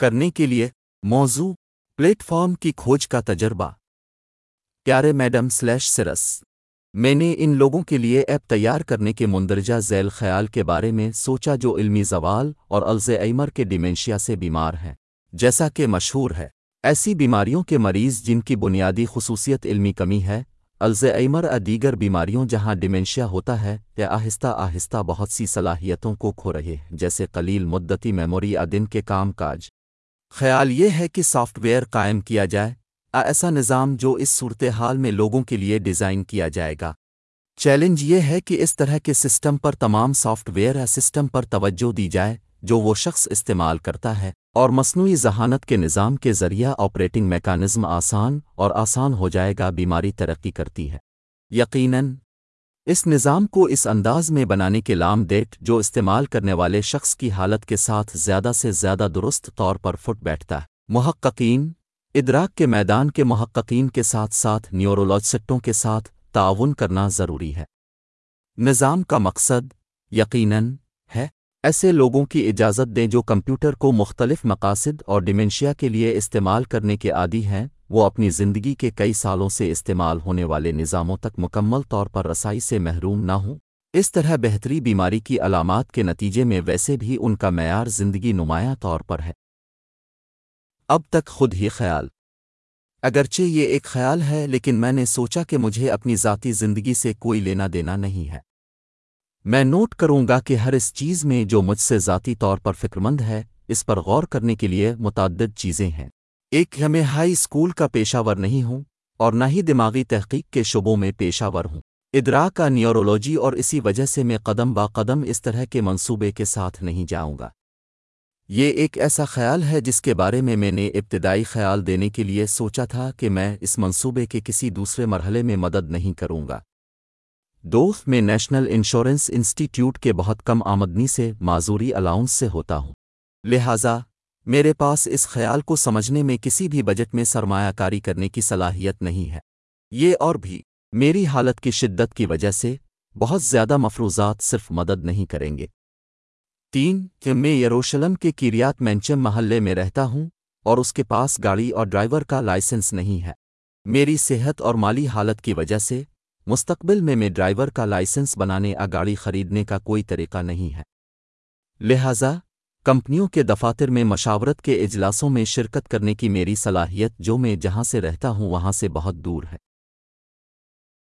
کرنے کے لیے موضوع پلیٹ فارم کی کھوج کا تجربہ۔ پیارے میڈم سلیش سرس، میں نے ان لوگوں کے لیے ایپ تیار کرنے کے مندرجہ ذیل خیال کے بارے میں سوچا جو علمی زوال اور الزائمر کے ڈیمنشیا سے بیمار ہیں، جیسا کہ مشہور ہے۔ ایسی بیماریوں کے مریض جن کی بنیادی خصوصیت علمی کمی ہے الزائمر ا دیگر بیماریوں جہاں ڈیمنشیا ہوتا ہے یا آہستہ آہستہ بہت سی صلاحیتوں کو کھو رہے جیسے قلیل مدتی میموری ا دن کے کام کاج۔ خیال یہ ہے کہ سافٹ ویئر قائم کیا جائے۔ ایسا نظام جو اس صورتحال میں لوگوں کے لیے ڈیزائن کیا جائے گا۔ چیلنج یہ ہے کہ اس طرح کے سسٹم پر تمام سافٹ ویئر یا سسٹم پر توجہ دی جائے جو وہ شخص استعمال کرتا ہے اور مصنوعی ذہانت کے نظام کے ذریعہ آپریٹنگ میکانزم آسان اور آسان ہو جائے گا، بیماری ترقی کرتی ہے۔ یقیناً اس نظام کو اس انداز میں بنانے کے لام ڈیٹ جو استعمال کرنے والے شخص کی حالت کے ساتھ زیادہ سے زیادہ درست طور پر فٹ بیٹھتا ہے۔ محققین، ادراک کے میدان کے محققین کے ساتھ ساتھ نیورولوجسٹوں کے ساتھ تعاون کرنا ضروری ہے۔ نظام کا مقصد یقیناً ہے ایسے لوگوں کی اجازت دیں جو کمپیوٹر کو مختلف مقاصد اور ڈیمنشیا کے لیے استعمال کرنے کے عادی ہیں۔ وہ اپنی زندگی کے کئی سالوں سے استعمال ہونے والے نظاموں تک مکمل طور پر رسائی سے محروم نہ ہوں۔ اس طرح بہتری بیماری کی علامات کے نتیجے میں ویسے بھی ان کا معیار زندگی نمایاں طور پر ہے۔ اب تک خود ہی خیال۔ اگرچہ یہ ایک خیال ہے، لیکن میں نے سوچا کہ مجھے اپنی ذاتی زندگی سے کوئی لینا دینا نہیں ہے۔ میں نوٹ کروں گا کہ ہر اس چیز میں جو مجھ سے ذاتی طور پر فکرمند ہے، اس پر غور کرنے کے لیے متعدد چیزیں ہیں۔ ایک ہمیں ہائی اسکول کا پیشہ ور نہیں ہوں اور نہ ہی دماغی تحقیق کے شعبوں میں پیشہ ور ہوں۔ ادرا کا نیورولوجی اور اسی وجہ سے میں قدم با قدم اس طرح کے منصوبے کے ساتھ نہیں جاؤں گا۔ یہ ایک ایسا خیال ہے جس کے بارے میں میں نے ابتدائی خیال دینے کے لیے سوچا تھا کہ میں اس منصوبے کے کسی دوسرے مرحلے میں مدد نہیں کروں گا۔ دوست میں نیشنل انشورنس انسٹیٹیوٹ کے بہت کم آمدنی سے معذوری الاؤنس سے ہوتا ہوں۔ لہذا میرے پاس اس خیال کو سمجھنے میں کسی بھی بجٹ میں سرمایہ کاری کرنے کی صلاحیت نہیں ہے۔ یہ اور بھی، میری حالت کی شدت کی وجہ سے بہت زیادہ مفروضات صرف مدد نہیں کریں گے۔ تین، کہ میں یروشلم کے کیریات مینچم محلے میں رہتا ہوں اور اس کے پاس گاڑی اور ڈرائیور کا لائسنس نہیں ہے۔ میری صحت اور مالی حالت کی وجہ سے مستقبل میں میں ڈرائیور کا لائسنس بنانے یا گاڑی خریدنے کا کوئی طریقہ نہیں ہے۔ لہذا کمپنیوں کے دفاتر میں مشاورت کے اجلاسوں میں شرکت کرنے کی میری صلاحیت جو میں جہاں سے رہتا ہوں وہاں سے بہت دور ہے۔